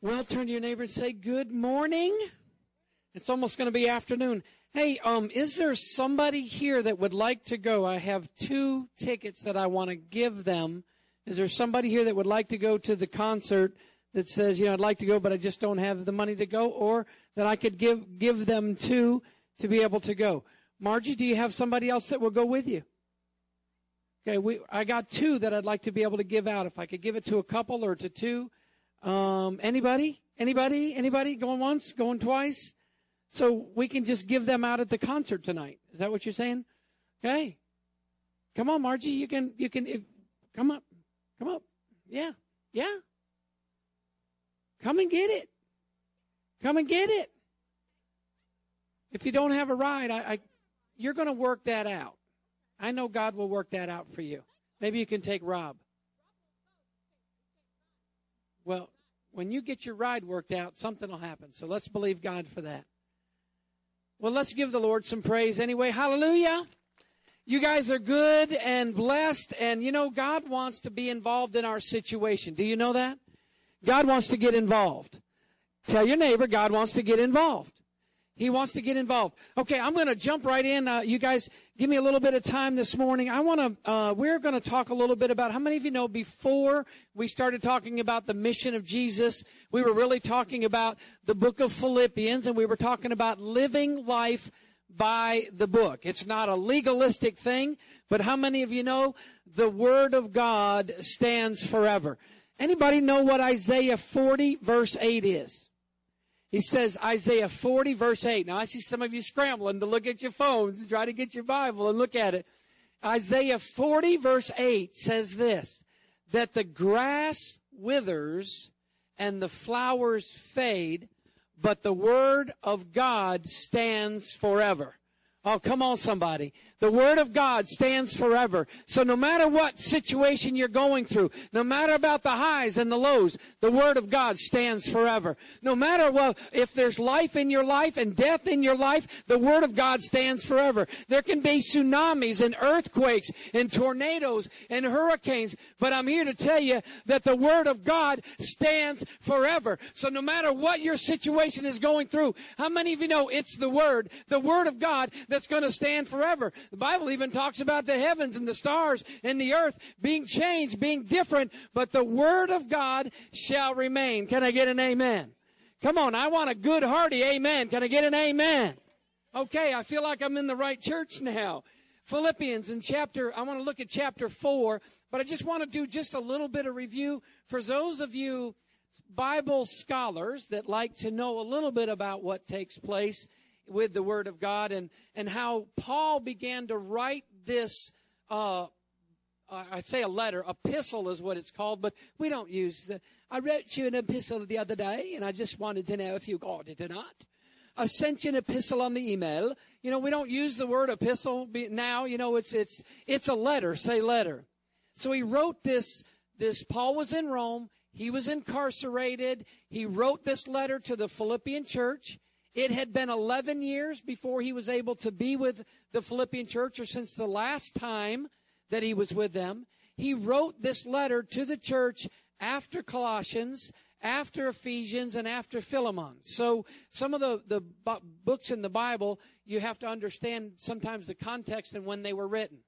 Well, turn to your neighbor and say, Good morning. It's almost going to be afternoon. Hey, um, is there somebody here that would like to go? I have two tickets that I want to give them. Is there somebody here that would like to go to the concert that says, you know, I'd like to go, but I just don't have the money to go, or that I could give give them to to be able to go? Margie, do you have somebody else that will go with you? Okay, we I got two that I'd like to be able to give out. If I could give it to a couple or to two, um, anybody, anybody, anybody going once, going twice? So we can just give them out at the concert tonight. Is that what you're saying? Okay. Come on, Margie. You can, you can, if, come up, come up. Yeah, yeah. Come and get it. Come and get it. If you don't have a ride, I, I you're going to work that out. I know God will work that out for you. Maybe you can take Rob. Well, when you get your ride worked out, something will happen. So let's believe God for that. Well, let's give the Lord some praise anyway. Hallelujah. You guys are good and blessed, and you know, God wants to be involved in our situation. Do you know that? God wants to get involved. Tell your neighbor, God wants to get involved. He wants to get involved. Okay, I'm going to jump right in. Uh, you guys, give me a little bit of time this morning. I want to. Uh, we're going to talk a little bit about how many of you know before we started talking about the mission of Jesus, we were really talking about the book of Philippians, and we were talking about living life by the book. It's not a legalistic thing, but how many of you know the Word of God stands forever? Anybody know what Isaiah 40 verse 8 is? He says Isaiah 40 verse 8. Now I see some of you scrambling to look at your phones and try to get your Bible and look at it. Isaiah 40 verse 8 says this, that the grass withers and the flowers fade, but the word of God stands forever. Oh, come on, somebody. The Word of God stands forever. So no matter what situation you're going through, no matter about the highs and the lows, the Word of God stands forever. No matter what, if there's life in your life and death in your life, the Word of God stands forever. There can be tsunamis and earthquakes and tornadoes and hurricanes, but I'm here to tell you that the Word of God stands forever. So no matter what your situation is going through, how many of you know it's the Word, the Word of God that's going to stand forever? The Bible even talks about the heavens and the stars and the earth being changed, being different, but the word of God shall remain. Can I get an amen? Come on, I want a good hearty amen. Can I get an amen? Okay, I feel like I'm in the right church now. Philippians in chapter, I want to look at chapter 4, but I just want to do just a little bit of review for those of you Bible scholars that like to know a little bit about what takes place with the Word of God and, and how Paul began to write this, uh, I say a letter, epistle is what it's called, but we don't use the, I wrote you an epistle the other day and I just wanted to know if you got it or not. I sent you an epistle on the email. You know, we don't use the word epistle now. You know, it's, it's, it's a letter. Say letter. So he wrote this, this, Paul was in Rome. He was incarcerated. He wrote this letter to the Philippian church. It had been 11 years before he was able to be with the Philippian church, or since the last time that he was with them. He wrote this letter to the church after Colossians, after Ephesians, and after Philemon. So some of the, the books in the Bible, you have to understand sometimes the context and when they were written.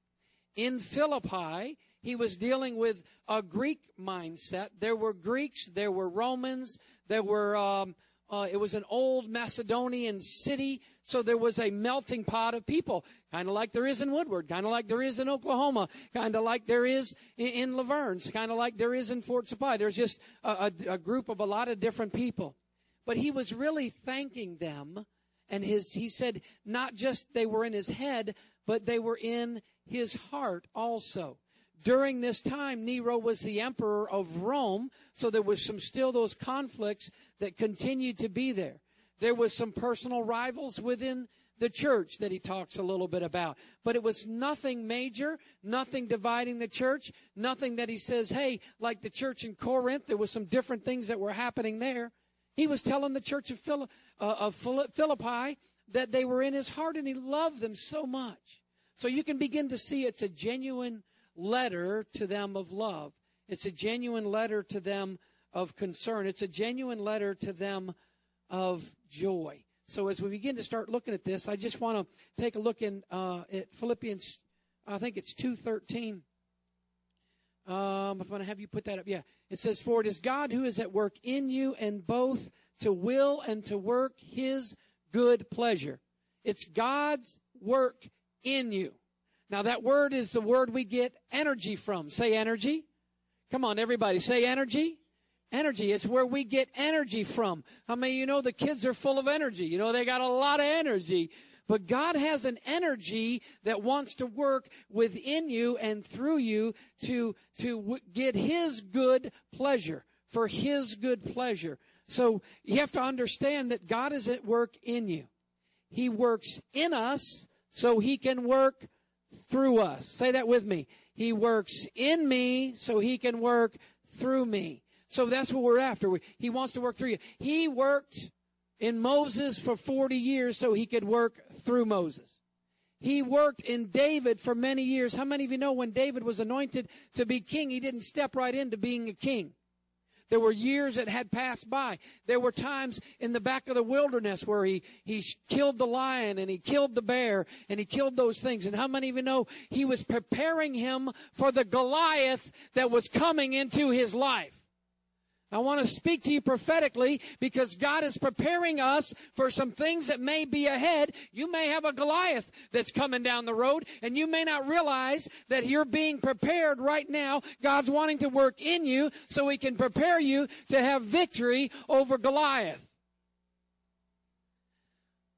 In Philippi, he was dealing with a Greek mindset. There were Greeks, there were Romans, there were um, uh, it was an old Macedonian city, so there was a melting pot of people, kind of like there is in Woodward, kind of like there is in Oklahoma, kind of like there is in, in Laverne, kind of like there is in Fort Supply. There's just a, a, a group of a lot of different people. But he was really thanking them, and his he said not just they were in his head, but they were in his heart also during this time, Nero was the emperor of Rome, so there was some still those conflicts that continued to be there. There was some personal rivals within the church that he talks a little bit about. But it was nothing major, nothing dividing the church, nothing that he says, hey, like the church in Corinth, there was some different things that were happening there. He was telling the church of, Philippi, uh, of Philippi that they were in his heart and he loved them so much. So you can begin to see it's a genuine letter to them of love. It's a genuine letter to them of concern. It's a genuine letter to them of joy. So as we begin to start looking at this, I just want to take a look in uh, at Philippians. I think it's two thirteen. Um, I'm going to have you put that up. Yeah, it says, "For it is God who is at work in you, and both to will and to work His good pleasure." It's God's work in you. Now that word is the word we get energy from. Say energy. Come on, everybody, say energy. Energy. It's where we get energy from. How many you know the kids are full of energy? You know, they got a lot of energy. But God has an energy that wants to work within you and through you to, to get His good pleasure, for His good pleasure. So you have to understand that God is at work in you. He works in us so He can work through us. Say that with me. He works in me so He can work through me. So that's what we're after. He wants to work through you. He worked in Moses for 40 years so he could work through Moses. He worked in David for many years. How many of you know when David was anointed to be king, he didn't step right into being a king? There were years that had passed by. There were times in the back of the wilderness where he, he killed the lion and he killed the bear and he killed those things. And how many of you know he was preparing him for the Goliath that was coming into his life? I want to speak to you prophetically because God is preparing us for some things that may be ahead. You may have a Goliath that's coming down the road and you may not realize that you're being prepared right now. God's wanting to work in you so he can prepare you to have victory over Goliath.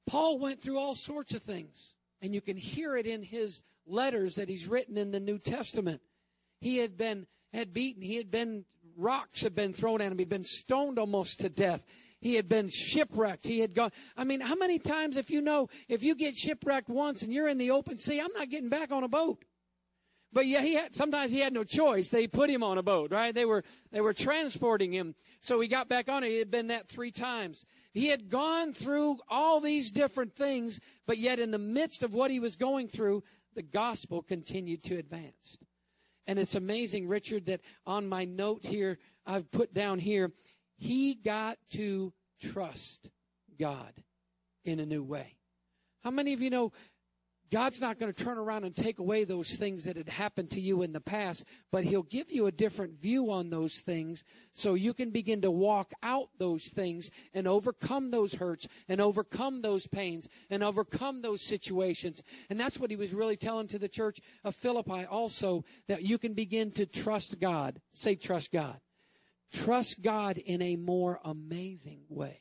Paul went through all sorts of things and you can hear it in his letters that he's written in the New Testament. He had been had beaten, he had been rocks had been thrown at him. He'd been stoned almost to death. He had been shipwrecked. He had gone. I mean, how many times, if you know, if you get shipwrecked once and you're in the open sea, I'm not getting back on a boat. But yeah, he had, sometimes he had no choice. They put him on a boat, right? They were, they were transporting him. So he got back on it. He had been that three times. He had gone through all these different things, but yet in the midst of what he was going through, the gospel continued to advance. And it's amazing, Richard, that on my note here, I've put down here, he got to trust God in a new way. How many of you know God's not going to turn around and take away those things that had happened to you in the past, but He'll give you a different view on those things so you can begin to walk out those things and overcome those hurts and overcome those pains and overcome those situations. And that's what He was really telling to the church of Philippi also, that you can begin to trust God. Say, trust God. Trust God in a more amazing way.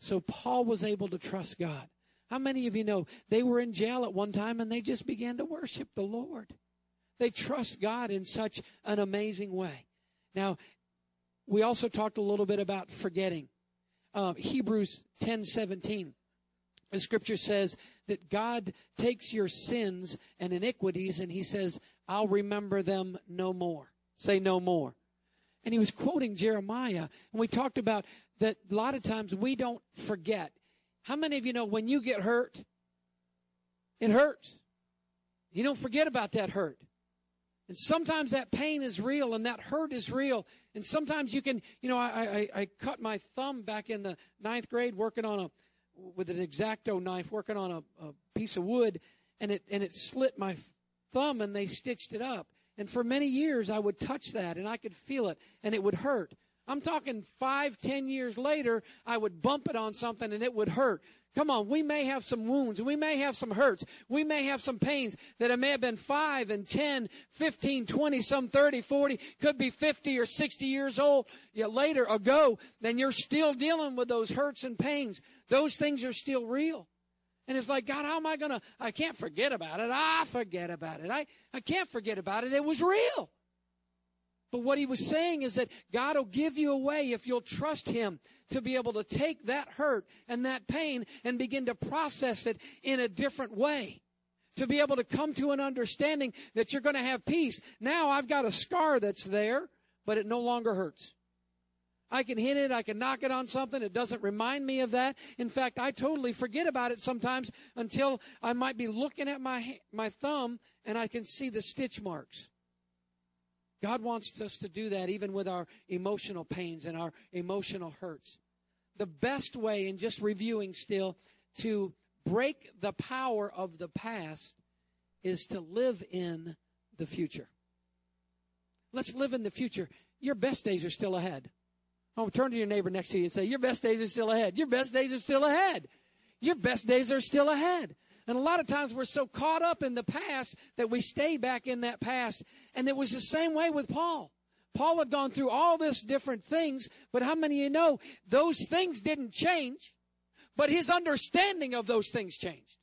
So Paul was able to trust God. How many of you know they were in jail at one time and they just began to worship the Lord? They trust God in such an amazing way. Now, we also talked a little bit about forgetting. Uh, Hebrews 10 17. The scripture says that God takes your sins and iniquities and he says, I'll remember them no more. Say no more. And he was quoting Jeremiah. And we talked about that a lot of times we don't forget. How many of you know when you get hurt, it hurts? You don't forget about that hurt. And sometimes that pain is real and that hurt is real. And sometimes you can, you know, I, I, I cut my thumb back in the ninth grade working on a, with an X-Acto knife, working on a, a piece of wood, and it, and it slit my thumb and they stitched it up. And for many years I would touch that and I could feel it and it would hurt. I'm talking five, ten years later, I would bump it on something and it would hurt. Come on, we may have some wounds. We may have some hurts. We may have some pains that it may have been 5 and 10, 15, 20, some 30, 40, could be 50 or 60 years old yet later ago. Then you're still dealing with those hurts and pains. Those things are still real. And it's like, God, how am I going to, I can't forget about it. I forget about it. I, I can't forget about it. It was real. But what he was saying is that God will give you a way if you'll trust him to be able to take that hurt and that pain and begin to process it in a different way. To be able to come to an understanding that you're going to have peace. Now I've got a scar that's there, but it no longer hurts. I can hit it, I can knock it on something, it doesn't remind me of that. In fact, I totally forget about it sometimes until I might be looking at my, my thumb and I can see the stitch marks. God wants us to do that even with our emotional pains and our emotional hurts. The best way, in just reviewing still, to break the power of the past is to live in the future. Let's live in the future. Your best days are still ahead. Oh, turn to your neighbor next to you and say, Your best days are still ahead. Your best days are still ahead. Your best days are still ahead. And a lot of times we're so caught up in the past that we stay back in that past. And it was the same way with Paul. Paul had gone through all this different things, but how many of you know those things didn't change, but his understanding of those things changed?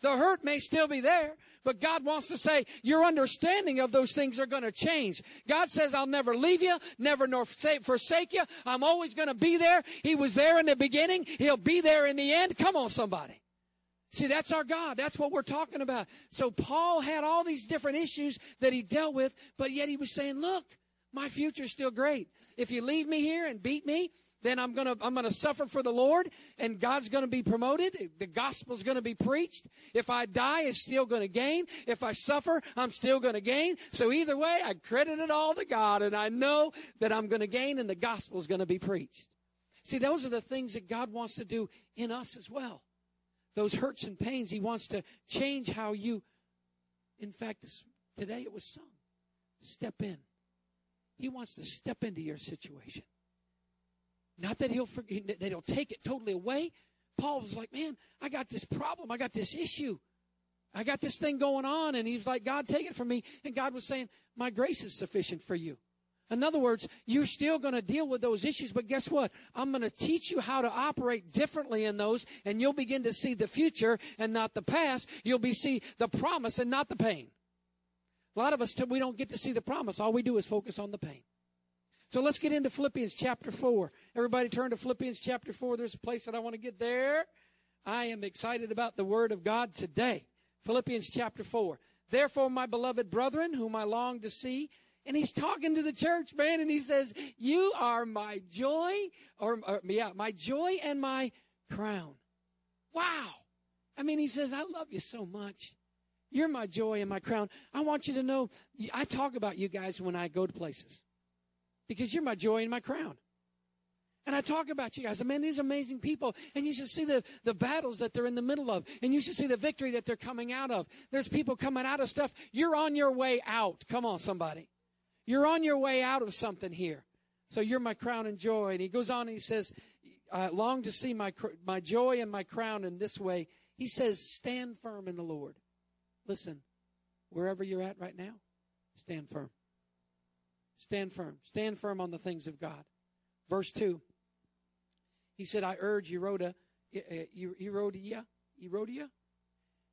The hurt may still be there, but God wants to say your understanding of those things are going to change. God says, I'll never leave you, never nor forsake you. I'm always going to be there. He was there in the beginning. He'll be there in the end. Come on, somebody. See, that's our God. That's what we're talking about. So Paul had all these different issues that he dealt with, but yet he was saying, look, my future is still great. If you leave me here and beat me, then I'm gonna, I'm gonna suffer for the Lord and God's gonna be promoted. The gospel's gonna be preached. If I die, it's still gonna gain. If I suffer, I'm still gonna gain. So either way, I credit it all to God and I know that I'm gonna gain and the gospel's gonna be preached. See, those are the things that God wants to do in us as well those hurts and pains. He wants to change how you, in fact, today it was sung, step in. He wants to step into your situation. Not that he'll forget, that he'll take it totally away. Paul was like, man, I got this problem. I got this issue. I got this thing going on. And he's like, God, take it from me. And God was saying, my grace is sufficient for you. In other words, you're still going to deal with those issues, but guess what? I'm going to teach you how to operate differently in those, and you'll begin to see the future and not the past. You'll be see the promise and not the pain. A lot of us, we don't get to see the promise. All we do is focus on the pain. So let's get into Philippians chapter 4. Everybody turn to Philippians chapter 4. There's a place that I want to get there. I am excited about the Word of God today. Philippians chapter 4. Therefore, my beloved brethren, whom I long to see, and he's talking to the church, man, and he says, You are my joy, or, or yeah, my joy and my crown. Wow. I mean, he says, I love you so much. You're my joy and my crown. I want you to know, I talk about you guys when I go to places because you're my joy and my crown. And I talk about you guys. I mean, these amazing people. And you should see the, the battles that they're in the middle of. And you should see the victory that they're coming out of. There's people coming out of stuff. You're on your way out. Come on, somebody. You're on your way out of something here. So you're my crown and joy. And he goes on and he says, I long to see my, my joy and my crown in this way. He says, stand firm in the Lord. Listen, wherever you're at right now, stand firm. Stand firm. Stand firm on the things of God. Verse 2. He said, I urge Euroda, Eurodia, eh, eh, Eurodia,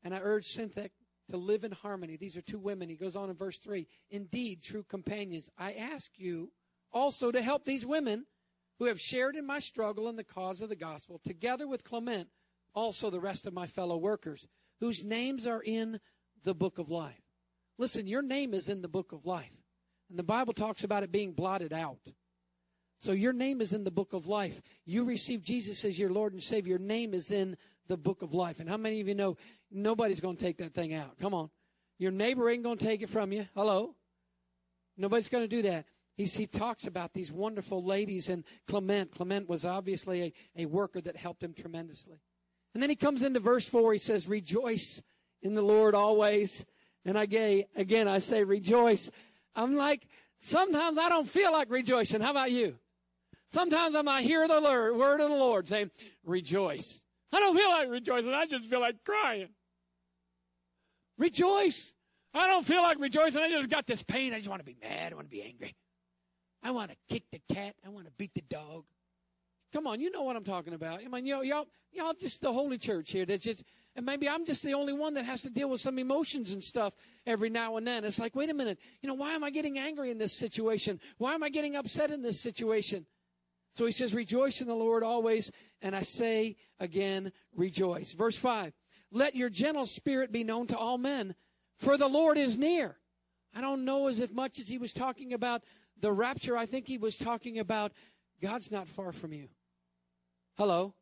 and I urge Syntyche to live in harmony. These are two women. He goes on in verse 3 Indeed, true companions, I ask you also to help these women who have shared in my struggle in the cause of the gospel, together with Clement, also the rest of my fellow workers, whose names are in the book of life. Listen, your name is in the book of life. And the Bible talks about it being blotted out. So your name is in the book of life. You receive Jesus as your Lord and Savior. Your name is in the book of life. And how many of you know nobody's going to take that thing out? Come on. Your neighbor ain't going to take it from you. Hello? Nobody's going to do that. He's, he talks about these wonderful ladies and Clement. Clement was obviously a, a worker that helped him tremendously. And then he comes into verse 4. He says, Rejoice in the Lord always. And I gay, again, I say rejoice. I'm like, sometimes I don't feel like rejoicing. How about you? Sometimes I might hear the word of the Lord saying, rejoice. I don't feel like rejoicing. I just feel like crying. Rejoice. I don't feel like rejoicing. I just got this pain. I just want to be mad. I want to be angry. I want to kick the cat. I want to beat the dog. Come on, you know what I'm talking about. I mean, y'all, y'all, y'all just the holy church here. That's just, and maybe I'm just the only one that has to deal with some emotions and stuff every now and then. It's like, wait a minute. You know, why am I getting angry in this situation? Why am I getting upset in this situation? So he says, rejoice in the Lord always. And I say again, rejoice. Verse five, let your gentle spirit be known to all men, for the Lord is near. I don't know as if much as he was talking about the rapture. I think he was talking about God's not far from you. Hello?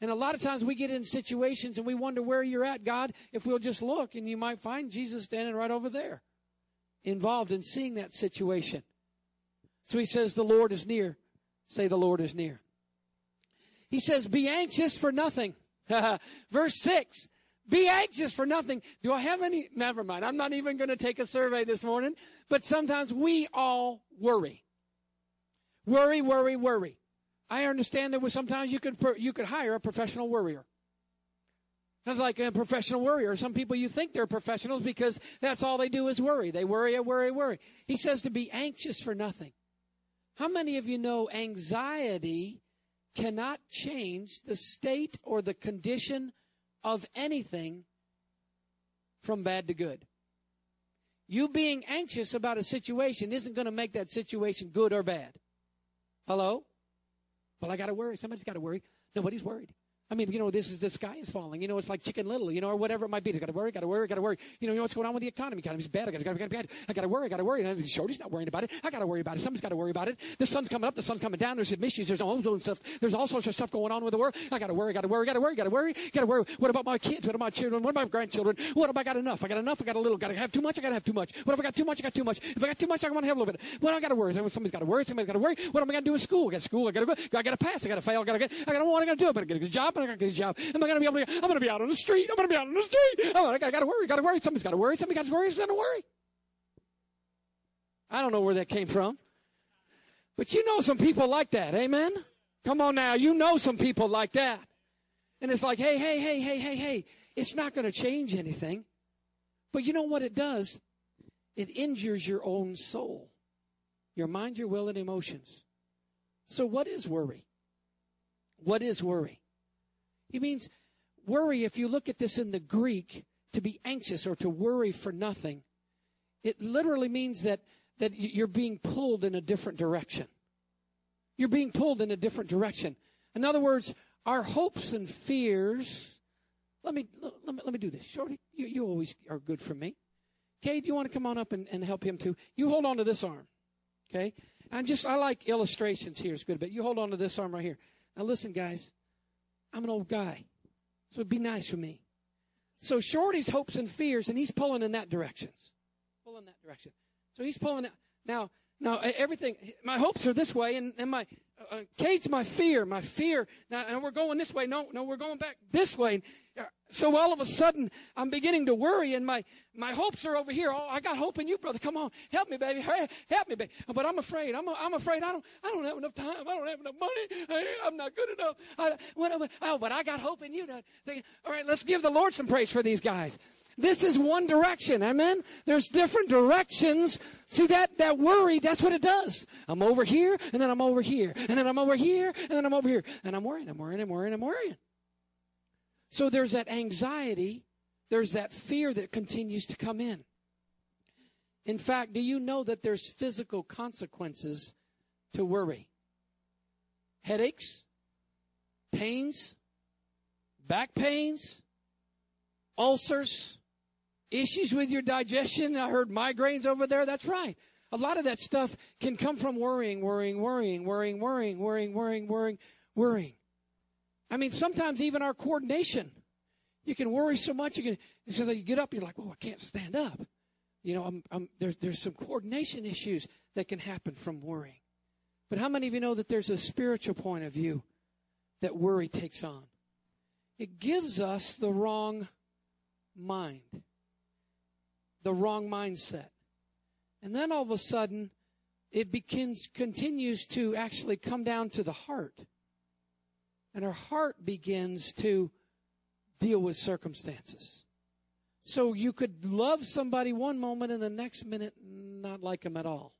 And a lot of times we get in situations and we wonder where you're at, God, if we'll just look and you might find Jesus standing right over there involved in seeing that situation. So he says, The Lord is near. Say, The Lord is near. He says, Be anxious for nothing. Verse 6 Be anxious for nothing. Do I have any? Never mind. I'm not even going to take a survey this morning, but sometimes we all worry. Worry, worry, worry. I understand that sometimes you could, you could hire a professional worrier. That's like a professional worrier. Some people you think they're professionals because that's all they do is worry. They worry, worry, worry. He says to be anxious for nothing. How many of you know anxiety cannot change the state or the condition of anything from bad to good? You being anxious about a situation isn't going to make that situation good or bad. Hello? Well, I got to worry. Somebody's got to worry. Nobody's worried. I mean, you know, this is the sky is falling. You know, it's like Chicken Little. You know, or whatever it might be. I got to worry. Got to worry. Got to worry. You know, you know what's going on with the economy? Economy's bad. I got to bad. I got to worry. I got to worry. And Shorty's not worrying about it. I got to worry about it. Somebody's got to worry about it. The sun's coming up. The sun's coming down. There's emissions. There's ozone stuff. There's all sorts of stuff going on with the world. I got to worry. Got to worry. Got to worry. Got to worry. Got to worry. What about my kids? What about my children? What about my grandchildren? What if I got enough? I got enough. I got a little. Got to have too much. I got to have too much. What if I got too much? I got too much. If I got too much, I want to have a little bit. What I got to worry. Somebody's got to worry. Somebody's got to worry. What am I to do in school? I got school. I got to go. I got to pass. I got to fail. I got to get. I got to what I got to do. Going to get a good job. I going to get a job. Am I going to be able to? I'm going to be out on the street. I'm going to be out on the street. Oh, I got to worry. Got to worry. Somebody's got to worry. Somebody got to worry. Somebody's got to worry. I don't know where that came from. But you know some people like that. Amen? Come on now. You know some people like that. And it's like, hey, hey, hey, hey, hey, hey. It's not going to change anything. But you know what it does? It injures your own soul, your mind, your will, and emotions. So, what is worry? What is worry? It means worry, if you look at this in the Greek, to be anxious or to worry for nothing, it literally means that, that you're being pulled in a different direction. You're being pulled in a different direction. In other words, our hopes and fears. Let me let me, let me do this, Shorty. You, you always are good for me. Okay, do you want to come on up and, and help him too? You hold on to this arm. Okay? I'm just I like illustrations here. It's good, but you hold on to this arm right here. Now listen, guys. I'm an old guy. So it'd be nice for me. So Shorty's hopes and fears, and he's pulling in that direction. Pulling that direction. So he's pulling it. Now, now everything, my hopes are this way, and, and my, uh, uh Kate's my fear, my fear. Now, and we're going this way. No, no, we're going back this way. So all of a sudden, I'm beginning to worry, and my, my hopes are over here. Oh, I got hope in you, brother. Come on, help me, baby. Help me, baby. But I'm afraid. I'm, I'm afraid. I don't. I don't have enough time. I don't have enough money. I'm not good enough. I, what, oh, but I got hope in you. All right, let's give the Lord some praise for these guys. This is one direction. Amen. There's different directions. See that, that worry, that's what it does. I'm over here, and then I'm over here, and then I'm over here, and then I'm over here. And I'm worrying, I'm worrying, I'm worrying, I'm worrying. So there's that anxiety, there's that fear that continues to come in. In fact, do you know that there's physical consequences to worry? Headaches, pains, back pains, ulcers, issues with your digestion. I heard migraines over there. That's right. A lot of that stuff can come from worrying, worrying, worrying, worrying, worrying, worrying, worrying, worrying, worrying. I mean, sometimes even our coordination, you can worry so much. You can so that you get up, you're like, "Oh, I can't stand up." You know, I'm, I'm, there's there's some coordination issues that can happen from worrying. But how many of you know that there's a spiritual point of view that worry takes on? It gives us the wrong mind, the wrong mindset, and then all of a sudden, it begins continues to actually come down to the heart and our heart begins to deal with circumstances. So you could love somebody one moment and the next minute not like them at all.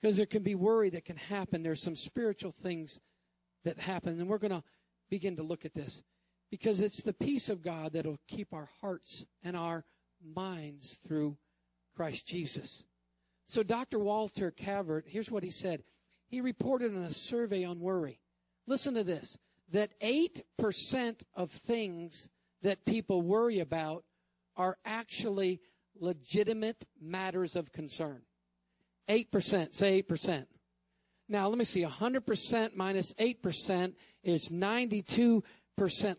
Because there can be worry that can happen. There's some spiritual things that happen. And we're going to begin to look at this. Because it's the peace of God that'll keep our hearts and our minds through Christ Jesus. So Dr. Walter Cavert, here's what he said. He reported in a survey on worry listen to this, that 8% of things that people worry about are actually legitimate matters of concern. 8%, say 8%. Now, let me see, 100% minus 8% is 92%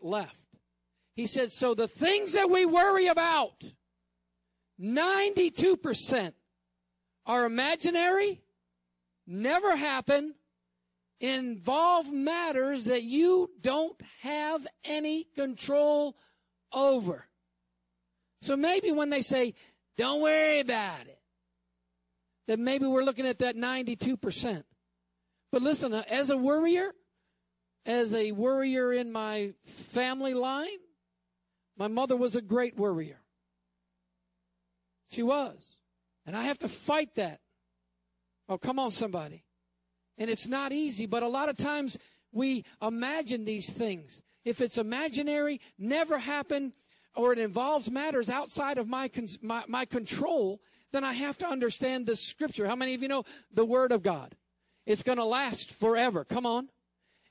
left. He said, so the things that we worry about, 92% are imaginary, never happen, involve matters that you don't have any control over. So maybe when they say, don't worry about it, that maybe we're looking at that 92%. But listen, uh, as a worrier, as a worrier in my family line, my mother was a great worrier. She was. And I have to fight that. Oh, come on, somebody. And it's not easy, but a lot of times we imagine these things. If it's imaginary, never happened, or it involves matters outside of my, my, my control, then I have to understand the scripture. How many of you know the word of God? It's going to last forever. Come on.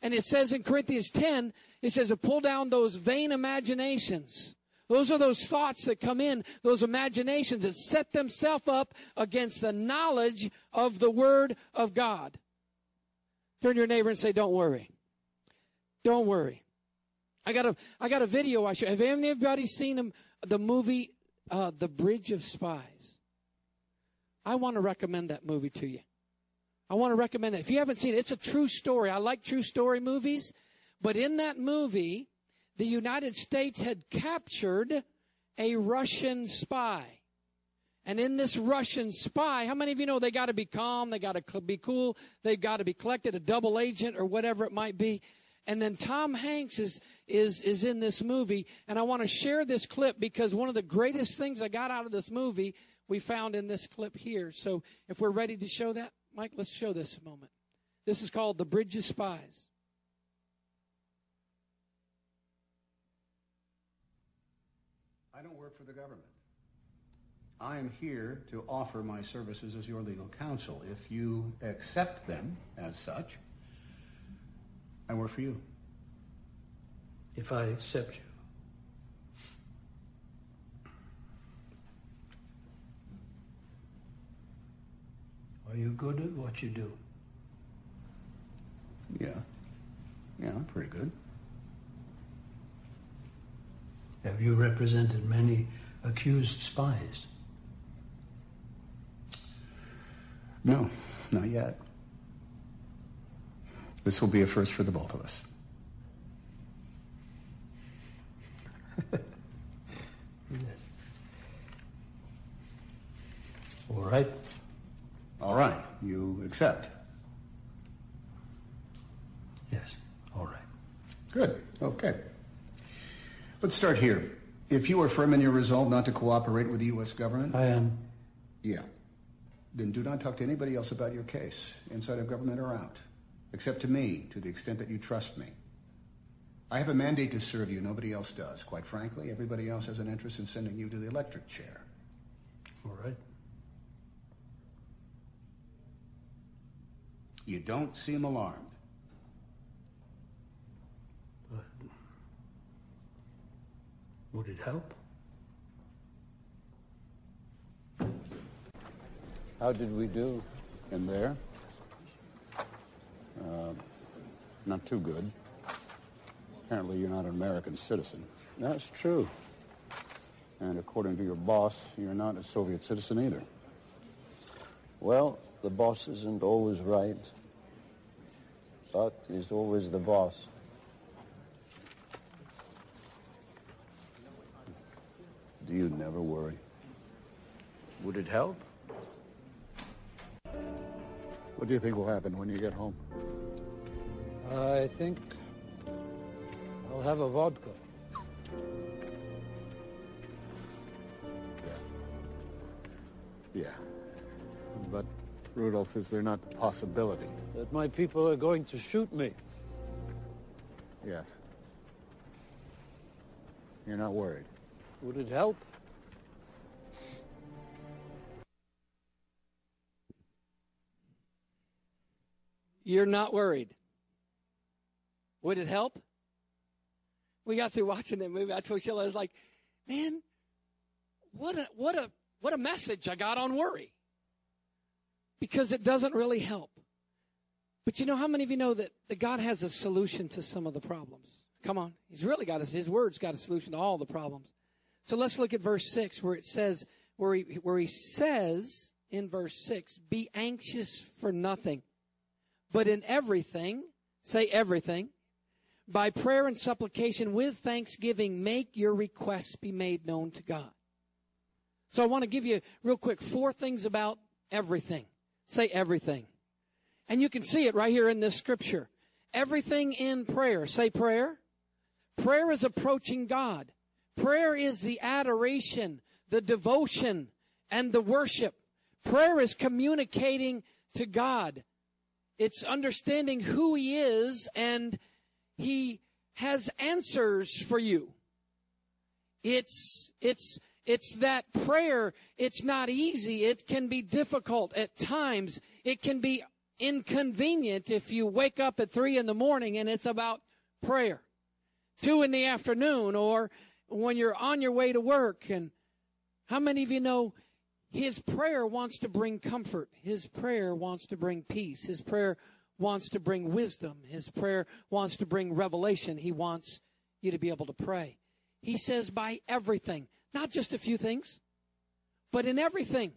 And it says in Corinthians 10, it says to pull down those vain imaginations. Those are those thoughts that come in, those imaginations that set themselves up against the knowledge of the Word of God. Turn to your neighbor and say, Don't worry. Don't worry. I got a I got a video I show. Have anybody seen the movie uh, The Bridge of Spies? I want to recommend that movie to you. I want to recommend it. If you haven't seen it, it's a true story. I like true story movies. But in that movie, the United States had captured a Russian spy. And in this Russian spy, how many of you know they got to be calm, they got to be cool, they've got to be collected, a double agent or whatever it might be. And then Tom Hanks is is is in this movie, and I want to share this clip because one of the greatest things I got out of this movie we found in this clip here. So if we're ready to show that. Mike, let's show this a moment. This is called The Bridge of Spies. I don't work for the government. I am here to offer my services as your legal counsel. If you accept them as such, I work for you. If I accept you. Are you good at what you do? Yeah. Yeah, I'm pretty good. Have you represented many accused spies? No, not yet. This will be a first for the both of us. All right. All right, you accept? Yes, all right. Good, okay. Let's start here. If you are firm in your resolve not to cooperate with the U.S. government... I am. Yeah. Then do not talk to anybody else about your case, inside of government or out, except to me, to the extent that you trust me. I have a mandate to serve you. Nobody else does. Quite frankly, everybody else has an interest in sending you to the electric chair. All right. You don't seem alarmed. Would it help? How did we do in there? Uh, not too good. Apparently you're not an American citizen. That's true. And according to your boss, you're not a Soviet citizen either. Well, the boss isn't always right, but he's always the boss. Do you never worry? Would it help? What do you think will happen when you get home? I think I'll have a vodka. Yeah. But, Rudolph, is there not the possibility? That my people are going to shoot me. Yes. You're not worried? Would it help? You're not worried. Would it help? We got through watching that movie. I told Sheila, I was like, man, what a, what a, what a message I got on worry. Because it doesn't really help. But you know how many of you know that, that God has a solution to some of the problems? Come on. He's really got his, his word's got a solution to all the problems. So let's look at verse 6 where it says, where he, where he says in verse 6 Be anxious for nothing, but in everything, say everything, by prayer and supplication with thanksgiving, make your requests be made known to God. So I want to give you real quick four things about everything. Say everything. And you can see it right here in this scripture. Everything in prayer. Say prayer. Prayer is approaching God. Prayer is the adoration, the devotion, and the worship. Prayer is communicating to God. It's understanding who He is and He has answers for you. It's, it's, it's that prayer. It's not easy. It can be difficult at times. It can be inconvenient if you wake up at three in the morning and it's about prayer. Two in the afternoon or when you're on your way to work. And how many of you know his prayer wants to bring comfort? His prayer wants to bring peace. His prayer wants to bring wisdom. His prayer wants to bring revelation. He wants you to be able to pray. He says by everything, not just a few things, but in everything.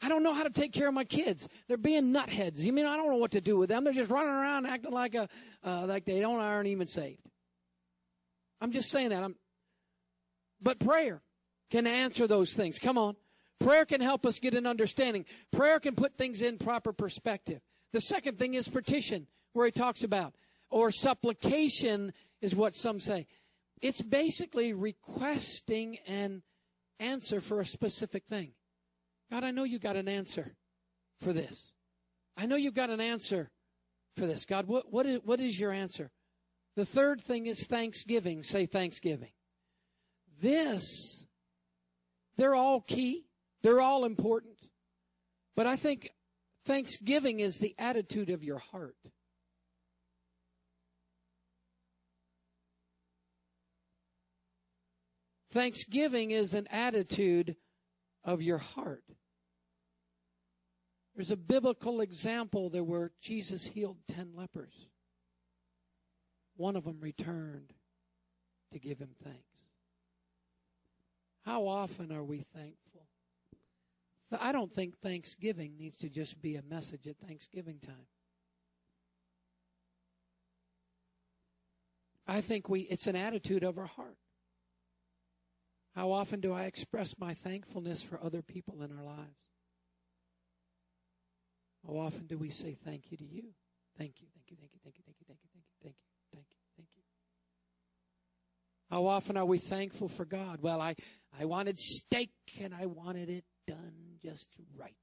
I don't know how to take care of my kids. They're being nutheads. You mean I don't know what to do with them? They're just running around acting like a uh, like they don't aren't even saved. I'm just saying that. I'm, but prayer can answer those things. Come on. Prayer can help us get an understanding. Prayer can put things in proper perspective. The second thing is petition, where he talks about, or supplication is what some say. It's basically requesting an answer for a specific thing. God, I know you got an answer for this. I know you've got an answer for this. God, what, what, is, what is your answer? The third thing is thanksgiving. Say thanksgiving. This, they're all key. They're all important. But I think thanksgiving is the attitude of your heart. Thanksgiving is an attitude of your heart. There's a biblical example there where Jesus healed 10 lepers. One of them returned to give him thanks. How often are we thankful? I don't think Thanksgiving needs to just be a message at Thanksgiving time. I think we it's an attitude of our heart. How often do I express my thankfulness for other people in our lives? How often do we say thank you to you? Thank you, thank you, thank you, thank you, thank you, thank you, thank you, thank you, thank you, thank you. How often are we thankful for God? Well, I, I wanted steak and I wanted it done just right.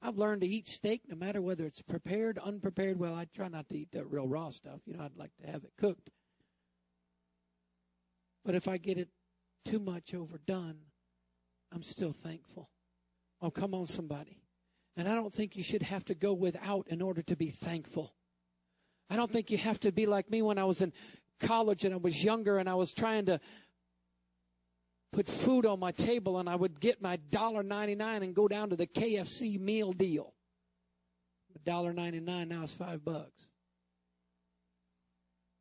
I've learned to eat steak no matter whether it's prepared, unprepared. Well, I try not to eat that real raw stuff. You know, I'd like to have it cooked. But if I get it too much overdone, I'm still thankful. Oh, come on, somebody. And I don't think you should have to go without in order to be thankful. I don't think you have to be like me when I was in college and I was younger and I was trying to put food on my table and I would get my $1.99 and go down to the KFC meal deal. $1.99 now is five bucks.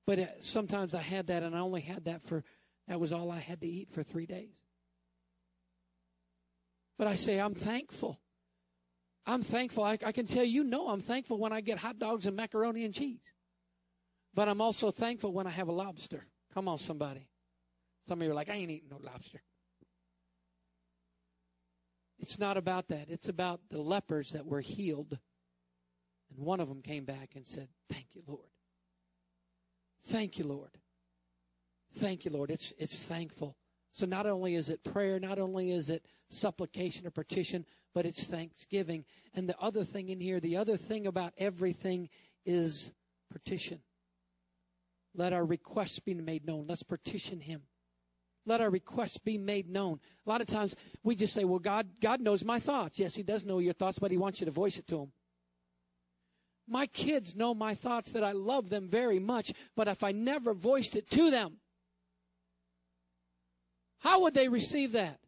But uh, sometimes I had that and I only had that for, that was all I had to eat for three days. But I say, I'm thankful. I'm thankful. I, I can tell you, no, I'm thankful when I get hot dogs and macaroni and cheese. But I'm also thankful when I have a lobster. Come on, somebody. Some of you are like, I ain't eating no lobster. It's not about that. It's about the lepers that were healed. And one of them came back and said, Thank you, Lord. Thank you, Lord. Thank you, Lord. It's, it's thankful. So not only is it prayer, not only is it supplication or petition, but it's thanksgiving. And the other thing in here, the other thing about everything is petition. Let our requests be made known. Let's petition him. Let our requests be made known. A lot of times we just say, well, God, God knows my thoughts. Yes, he does know your thoughts, but he wants you to voice it to him. My kids know my thoughts that I love them very much, but if I never voiced it to them, how would they receive that?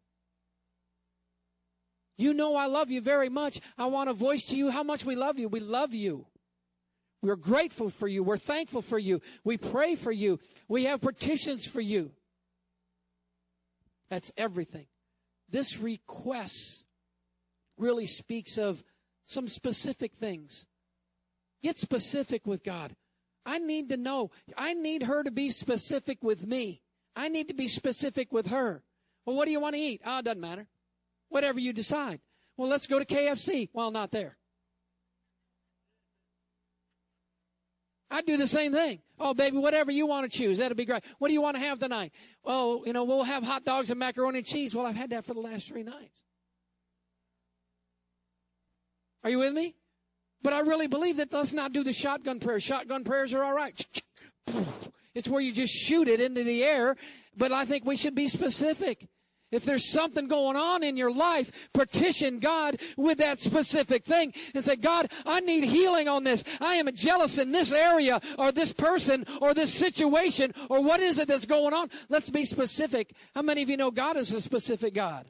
You know I love you very much. I want to voice to you how much we love you. We love you. We're grateful for you. We're thankful for you. We pray for you. We have petitions for you. That's everything. this request really speaks of some specific things. Get specific with God. I need to know. I need her to be specific with me. I need to be specific with her. Well, what do you want to eat? Oh, it doesn't matter. Whatever you decide. Well, let's go to KFC. Well, not there. I do the same thing. Oh, baby, whatever you want to choose, that'll be great. What do you want to have tonight? Oh, you know, we'll have hot dogs and macaroni and cheese. Well, I've had that for the last three nights. Are you with me? But I really believe that let's not do the shotgun prayers. Shotgun prayers are all right. It's where you just shoot it into the air. But I think we should be specific. If there's something going on in your life, petition God with that specific thing and say, God, I need healing on this. I am jealous in this area or this person or this situation or what is it that's going on? Let's be specific. How many of you know God is a specific God?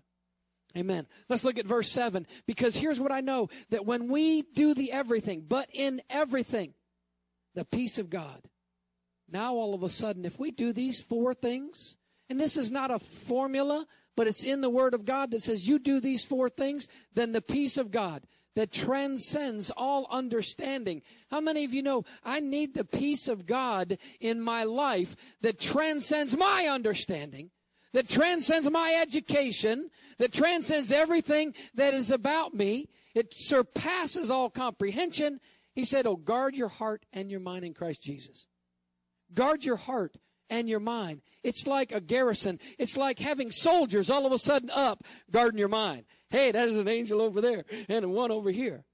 Amen. Let's look at verse 7 because here's what I know that when we do the everything, but in everything, the peace of God. Now all of a sudden, if we do these four things, and this is not a formula, but it's in the Word of God that says you do these four things, then the peace of God that transcends all understanding. How many of you know I need the peace of God in my life that transcends my understanding, that transcends my education, that transcends everything that is about me. It surpasses all comprehension. He said, Oh, guard your heart and your mind in Christ Jesus. Guard your heart and your mind. It's like a garrison. It's like having soldiers all of a sudden up guarding your mind. Hey, that is an angel over there and one over here.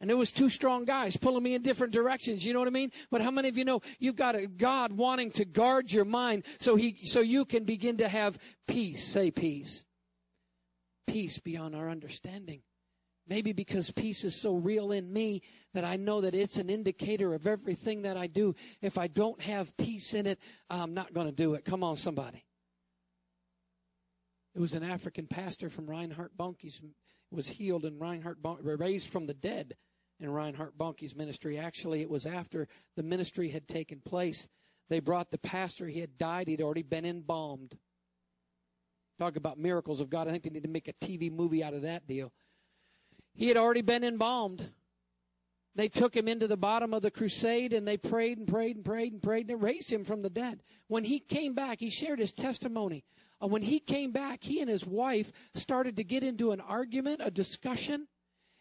And it was two strong guys pulling me in different directions. You know what I mean? But how many of you know you've got a God wanting to guard your mind so he, so you can begin to have peace? Say peace. Peace beyond our understanding. Maybe because peace is so real in me that I know that it's an indicator of everything that I do. If I don't have peace in it, I'm not going to do it. Come on, somebody. It was an African pastor from Reinhard Bonnke's was healed and Reinhard Bonnke, raised from the dead in Reinhard Bonnke's ministry. Actually, it was after the ministry had taken place. They brought the pastor. He had died. He'd already been embalmed. Talk about miracles of God. I think they need to make a TV movie out of that deal. He had already been embalmed. They took him into the bottom of the crusade and they prayed and prayed and prayed and prayed and raised him from the dead. When he came back, he shared his testimony. Uh, when he came back, he and his wife started to get into an argument, a discussion,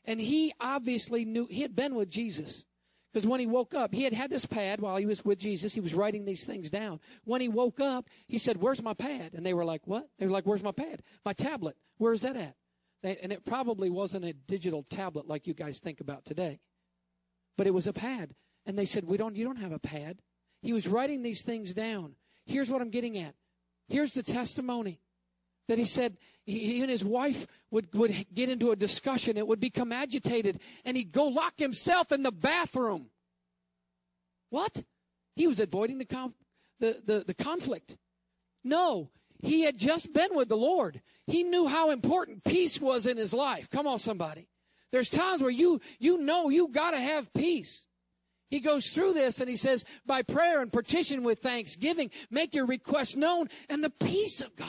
and he obviously knew he had been with Jesus. Because when he woke up, he had had this pad while he was with Jesus. He was writing these things down. When he woke up, he said, Where's my pad? And they were like, What? They were like, Where's my pad? My tablet. Where's that at? And it probably wasn't a digital tablet like you guys think about today, but it was a pad. And they said, "We don't. You don't have a pad." He was writing these things down. Here's what I'm getting at. Here's the testimony that he said he and his wife would, would get into a discussion. It would become agitated, and he'd go lock himself in the bathroom. What? He was avoiding the, conf- the, the, the conflict. No, he had just been with the Lord. He knew how important peace was in his life. Come on, somebody. There's times where you, you know you gotta have peace. He goes through this and he says, by prayer and petition with thanksgiving, make your request known and the peace of God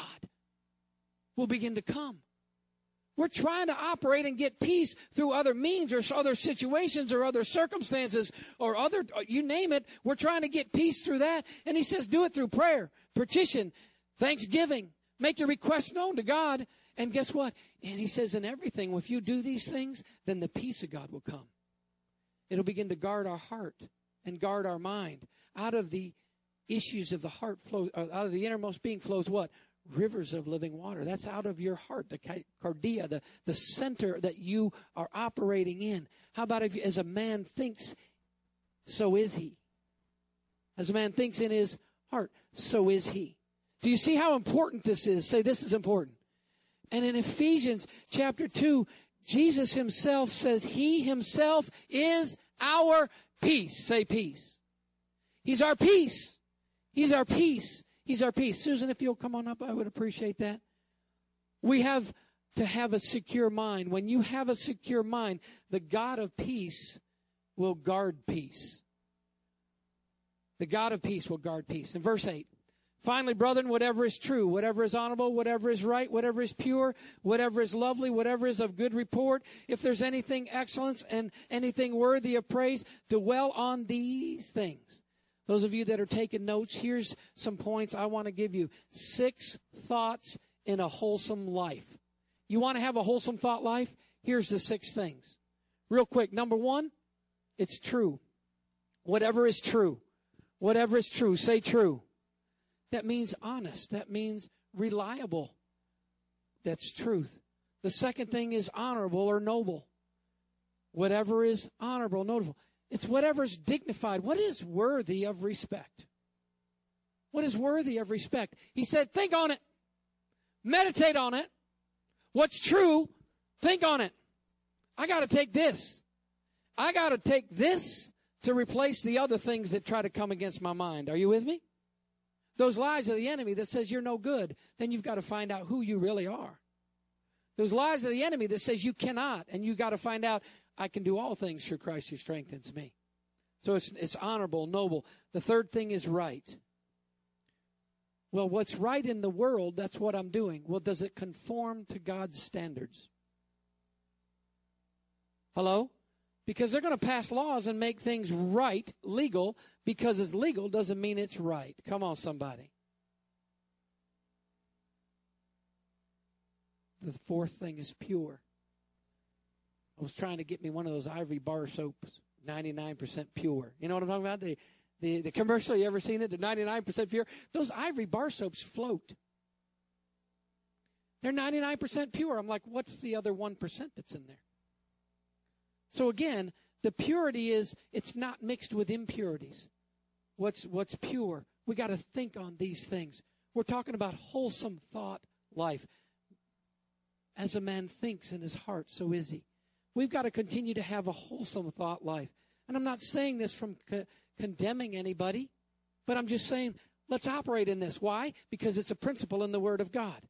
will begin to come. We're trying to operate and get peace through other means or other situations or other circumstances or other, you name it. We're trying to get peace through that. And he says, do it through prayer, petition, Thanksgiving. Make your request known to God. And guess what? And he says, in everything, if you do these things, then the peace of God will come. It'll begin to guard our heart and guard our mind. Out of the issues of the heart flow, uh, out of the innermost being flows what? Rivers of living water. That's out of your heart, the cardia, the, the center that you are operating in. How about if, as a man thinks, so is he? As a man thinks in his heart, so is he. Do you see how important this is? Say, this is important. And in Ephesians chapter 2, Jesus himself says he himself is our peace. Say peace. He's our peace. He's our peace. He's our peace. Susan, if you'll come on up, I would appreciate that. We have to have a secure mind. When you have a secure mind, the God of peace will guard peace. The God of peace will guard peace. In verse 8, Finally, brethren, whatever is true, whatever is honorable, whatever is right, whatever is pure, whatever is lovely, whatever is of good report, if there's anything excellent and anything worthy of praise, dwell on these things. Those of you that are taking notes, here's some points I want to give you. Six thoughts in a wholesome life. You want to have a wholesome thought life? Here's the six things. Real quick. Number one, it's true. Whatever is true. Whatever is true. Say true. That means honest. That means reliable. That's truth. The second thing is honorable or noble. Whatever is honorable, notable. It's whatever is dignified. What is worthy of respect? What is worthy of respect? He said, think on it. Meditate on it. What's true, think on it. I got to take this. I got to take this to replace the other things that try to come against my mind. Are you with me? Those lies of the enemy that says you're no good, then you've got to find out who you really are. Those lies of the enemy that says you cannot, and you've got to find out I can do all things through Christ who strengthens me. So it's, it's honorable, noble. The third thing is right. Well, what's right in the world, that's what I'm doing. Well, does it conform to God's standards? Hello? Because they're going to pass laws and make things right, legal, because it's legal doesn't mean it's right. Come on, somebody. The fourth thing is pure. I was trying to get me one of those ivory bar soaps, 99% pure. You know what I'm talking about? The, the, the commercial, you ever seen it? The 99% pure. Those ivory bar soaps float. They're 99% pure. I'm like, what's the other 1% that's in there? So again, the purity is it's not mixed with impurities. What's what's pure? We got to think on these things. We're talking about wholesome thought life. As a man thinks in his heart, so is he. We've got to continue to have a wholesome thought life. And I'm not saying this from co- condemning anybody, but I'm just saying let's operate in this. Why? Because it's a principle in the Word of God.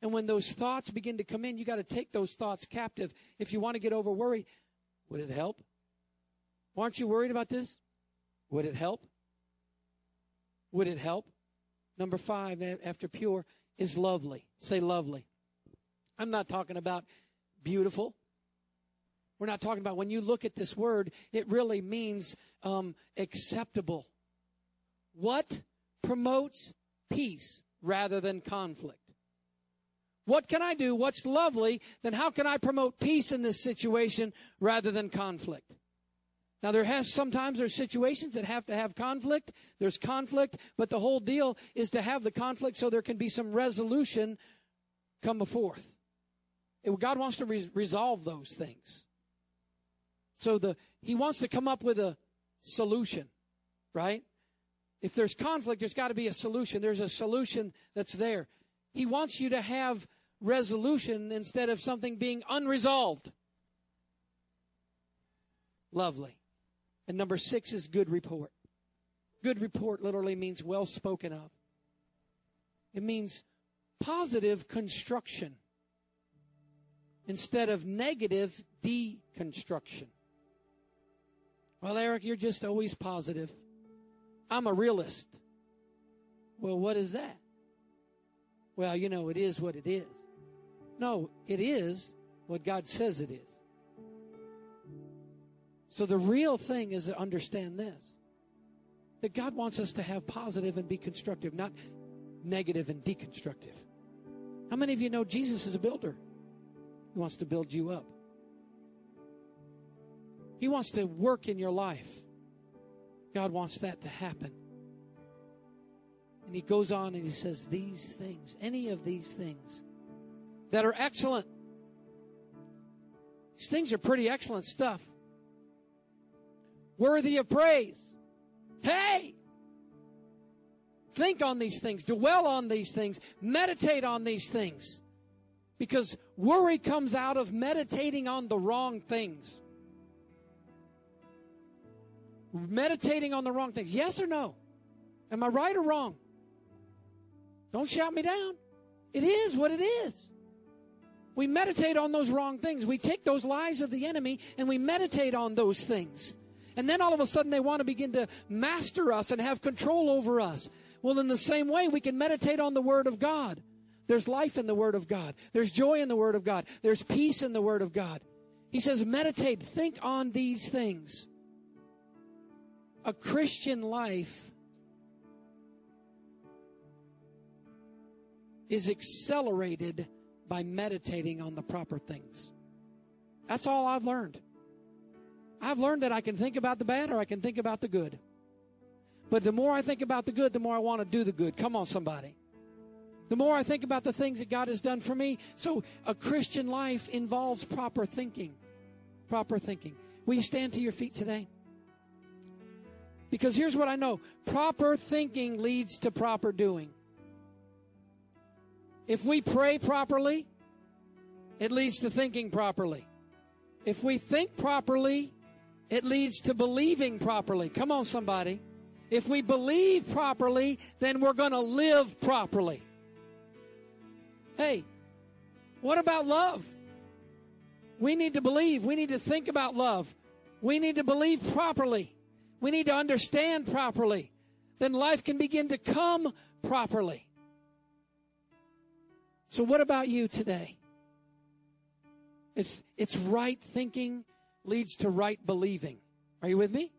And when those thoughts begin to come in, you got to take those thoughts captive. If you want to get over worry, would it help? Aren't you worried about this? Would it help? Would it help? Number five, after pure, is lovely. Say lovely. I'm not talking about beautiful. We're not talking about when you look at this word, it really means um, acceptable. What promotes peace rather than conflict? What can I do? What's lovely? Then how can I promote peace in this situation rather than conflict? Now there has sometimes there's situations that have to have conflict. There's conflict, but the whole deal is to have the conflict so there can be some resolution come forth. God wants to re- resolve those things. So the he wants to come up with a solution, right? If there's conflict, there's got to be a solution. There's a solution that's there. He wants you to have resolution instead of something being unresolved. Lovely. And number six is good report. Good report literally means well spoken of. It means positive construction instead of negative deconstruction. Well, Eric, you're just always positive. I'm a realist. Well, what is that? Well, you know, it is what it is. No, it is what God says it is. So the real thing is to understand this that God wants us to have positive and be constructive, not negative and deconstructive. How many of you know Jesus is a builder? He wants to build you up. He wants to work in your life. God wants that to happen. And he goes on and he says, These things, any of these things that are excellent. These things are pretty excellent stuff worthy of praise. Hey! Think on these things, dwell on these things, meditate on these things. Because worry comes out of meditating on the wrong things. Meditating on the wrong things. Yes or no? Am I right or wrong? Don't shout me down. It is what it is. We meditate on those wrong things. We take those lies of the enemy and we meditate on those things. And then all of a sudden they want to begin to master us and have control over us. Well, in the same way, we can meditate on the Word of God. There's life in the Word of God. There's joy in the Word of God. There's peace in the Word of God. He says, meditate, think on these things. A Christian life is accelerated by meditating on the proper things. That's all I've learned. I've learned that I can think about the bad or I can think about the good. But the more I think about the good, the more I want to do the good. Come on, somebody. The more I think about the things that God has done for me. So a Christian life involves proper thinking. Proper thinking. Will you stand to your feet today? Because here's what I know proper thinking leads to proper doing. If we pray properly, it leads to thinking properly. If we think properly, it leads to believing properly. Come on, somebody. If we believe properly, then we're going to live properly. Hey, what about love? We need to believe. We need to think about love. We need to believe properly. We need to understand properly. Then life can begin to come properly. So, what about you today? It's, it's right thinking leads to right believing. Are you with me?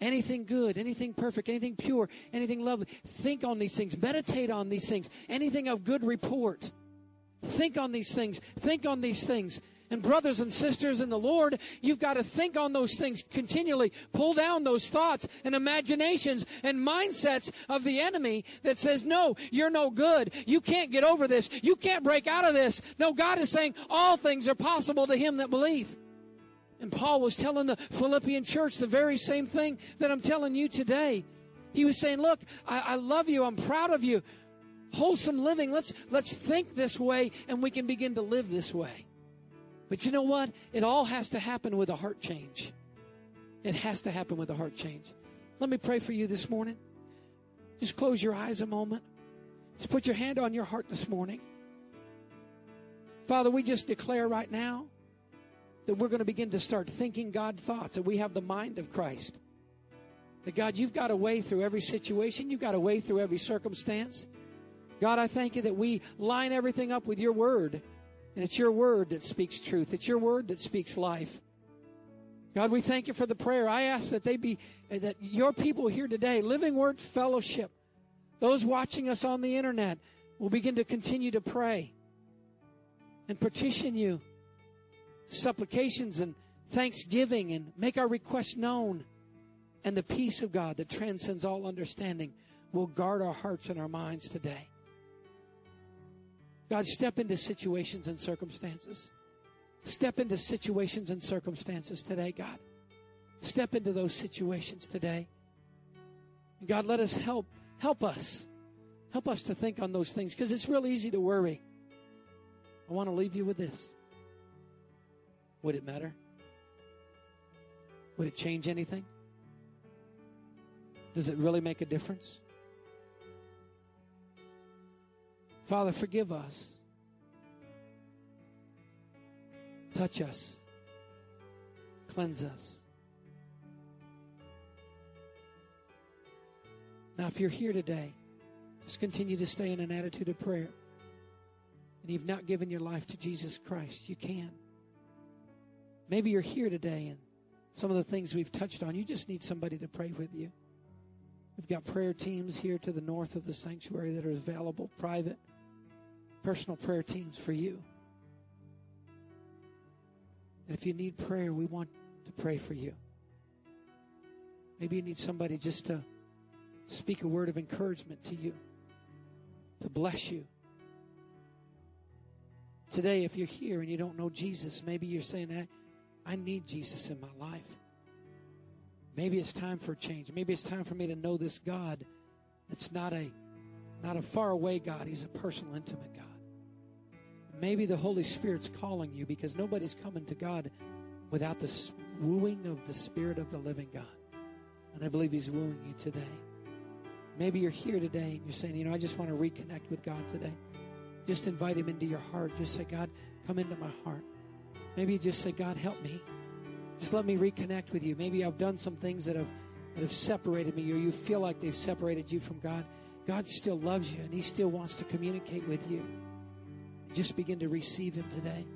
Anything good, anything perfect, anything pure, anything lovely. Think on these things. Meditate on these things. Anything of good report. Think on these things. Think on these things. And brothers and sisters in the Lord, you've got to think on those things continually. Pull down those thoughts and imaginations and mindsets of the enemy that says, no, you're no good. You can't get over this. You can't break out of this. No, God is saying all things are possible to him that believe. And Paul was telling the Philippian church the very same thing that I'm telling you today. He was saying, look, I, I love you. I'm proud of you. Wholesome living. Let's, let's think this way and we can begin to live this way. But you know what? It all has to happen with a heart change. It has to happen with a heart change. Let me pray for you this morning. Just close your eyes a moment. Just put your hand on your heart this morning. Father, we just declare right now that we're going to begin to start thinking God thoughts, that we have the mind of Christ. That God, you've got a way through every situation, you've got a way through every circumstance. God, I thank you that we line everything up with your word and it's your word that speaks truth. It's your word that speaks life. God, we thank you for the prayer. I ask that they be, that your people here today, Living Word Fellowship, those watching us on the internet, will begin to continue to pray and petition you, supplications and thanksgiving, and make our requests known. And the peace of God that transcends all understanding will guard our hearts and our minds today. God, step into situations and circumstances. Step into situations and circumstances today, God. Step into those situations today. And God, let us help, help us. Help us to think on those things because it's real easy to worry. I want to leave you with this. Would it matter? Would it change anything? Does it really make a difference? Father, forgive us. Touch us. Cleanse us. Now, if you're here today, just continue to stay in an attitude of prayer. And you've not given your life to Jesus Christ, you can. Maybe you're here today and some of the things we've touched on, you just need somebody to pray with you. We've got prayer teams here to the north of the sanctuary that are available, private personal prayer teams for you. And if you need prayer, we want to pray for you. Maybe you need somebody just to speak a word of encouragement to you, to bless you. Today, if you're here and you don't know Jesus, maybe you're saying, I, I need Jesus in my life. Maybe it's time for a change. Maybe it's time for me to know this God. It's not a not a far away God. He's a personal, intimate God. Maybe the Holy Spirit's calling you because nobody's coming to God without the wooing of the Spirit of the living God. And I believe He's wooing you today. Maybe you're here today and you're saying, you know, I just want to reconnect with God today. Just invite Him into your heart. Just say, God, come into my heart. Maybe you just say, God, help me. Just let me reconnect with you. Maybe I've done some things that have, that have separated me or you feel like they've separated you from God. God still loves you and He still wants to communicate with you. Just begin to receive Him today.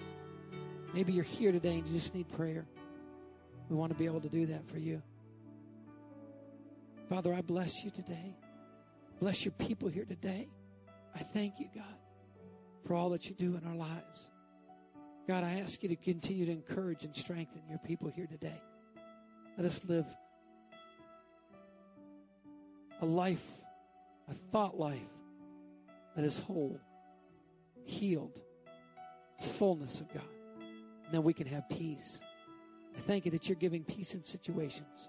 Maybe you're here today and you just need prayer. We want to be able to do that for you. Father, I bless you today. Bless your people here today. I thank you, God, for all that you do in our lives. God, I ask you to continue to encourage and strengthen your people here today. Let us live a life, a thought life that is whole, healed, fullness of God. Then we can have peace. I thank you that you're giving peace in situations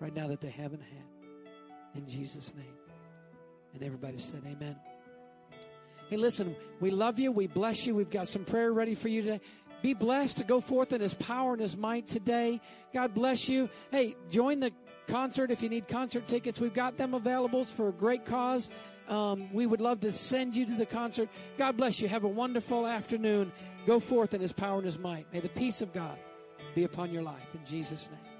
right now that they haven't had. In Jesus' name. And everybody said, Amen. Hey, listen, we love you. We bless you. We've got some prayer ready for you today. Be blessed to go forth in His power and His might today. God bless you. Hey, join the concert if you need concert tickets. We've got them available for a great cause. Um, we would love to send you to the concert. God bless you. Have a wonderful afternoon. Go forth in His power and His might. May the peace of God be upon your life. In Jesus' name.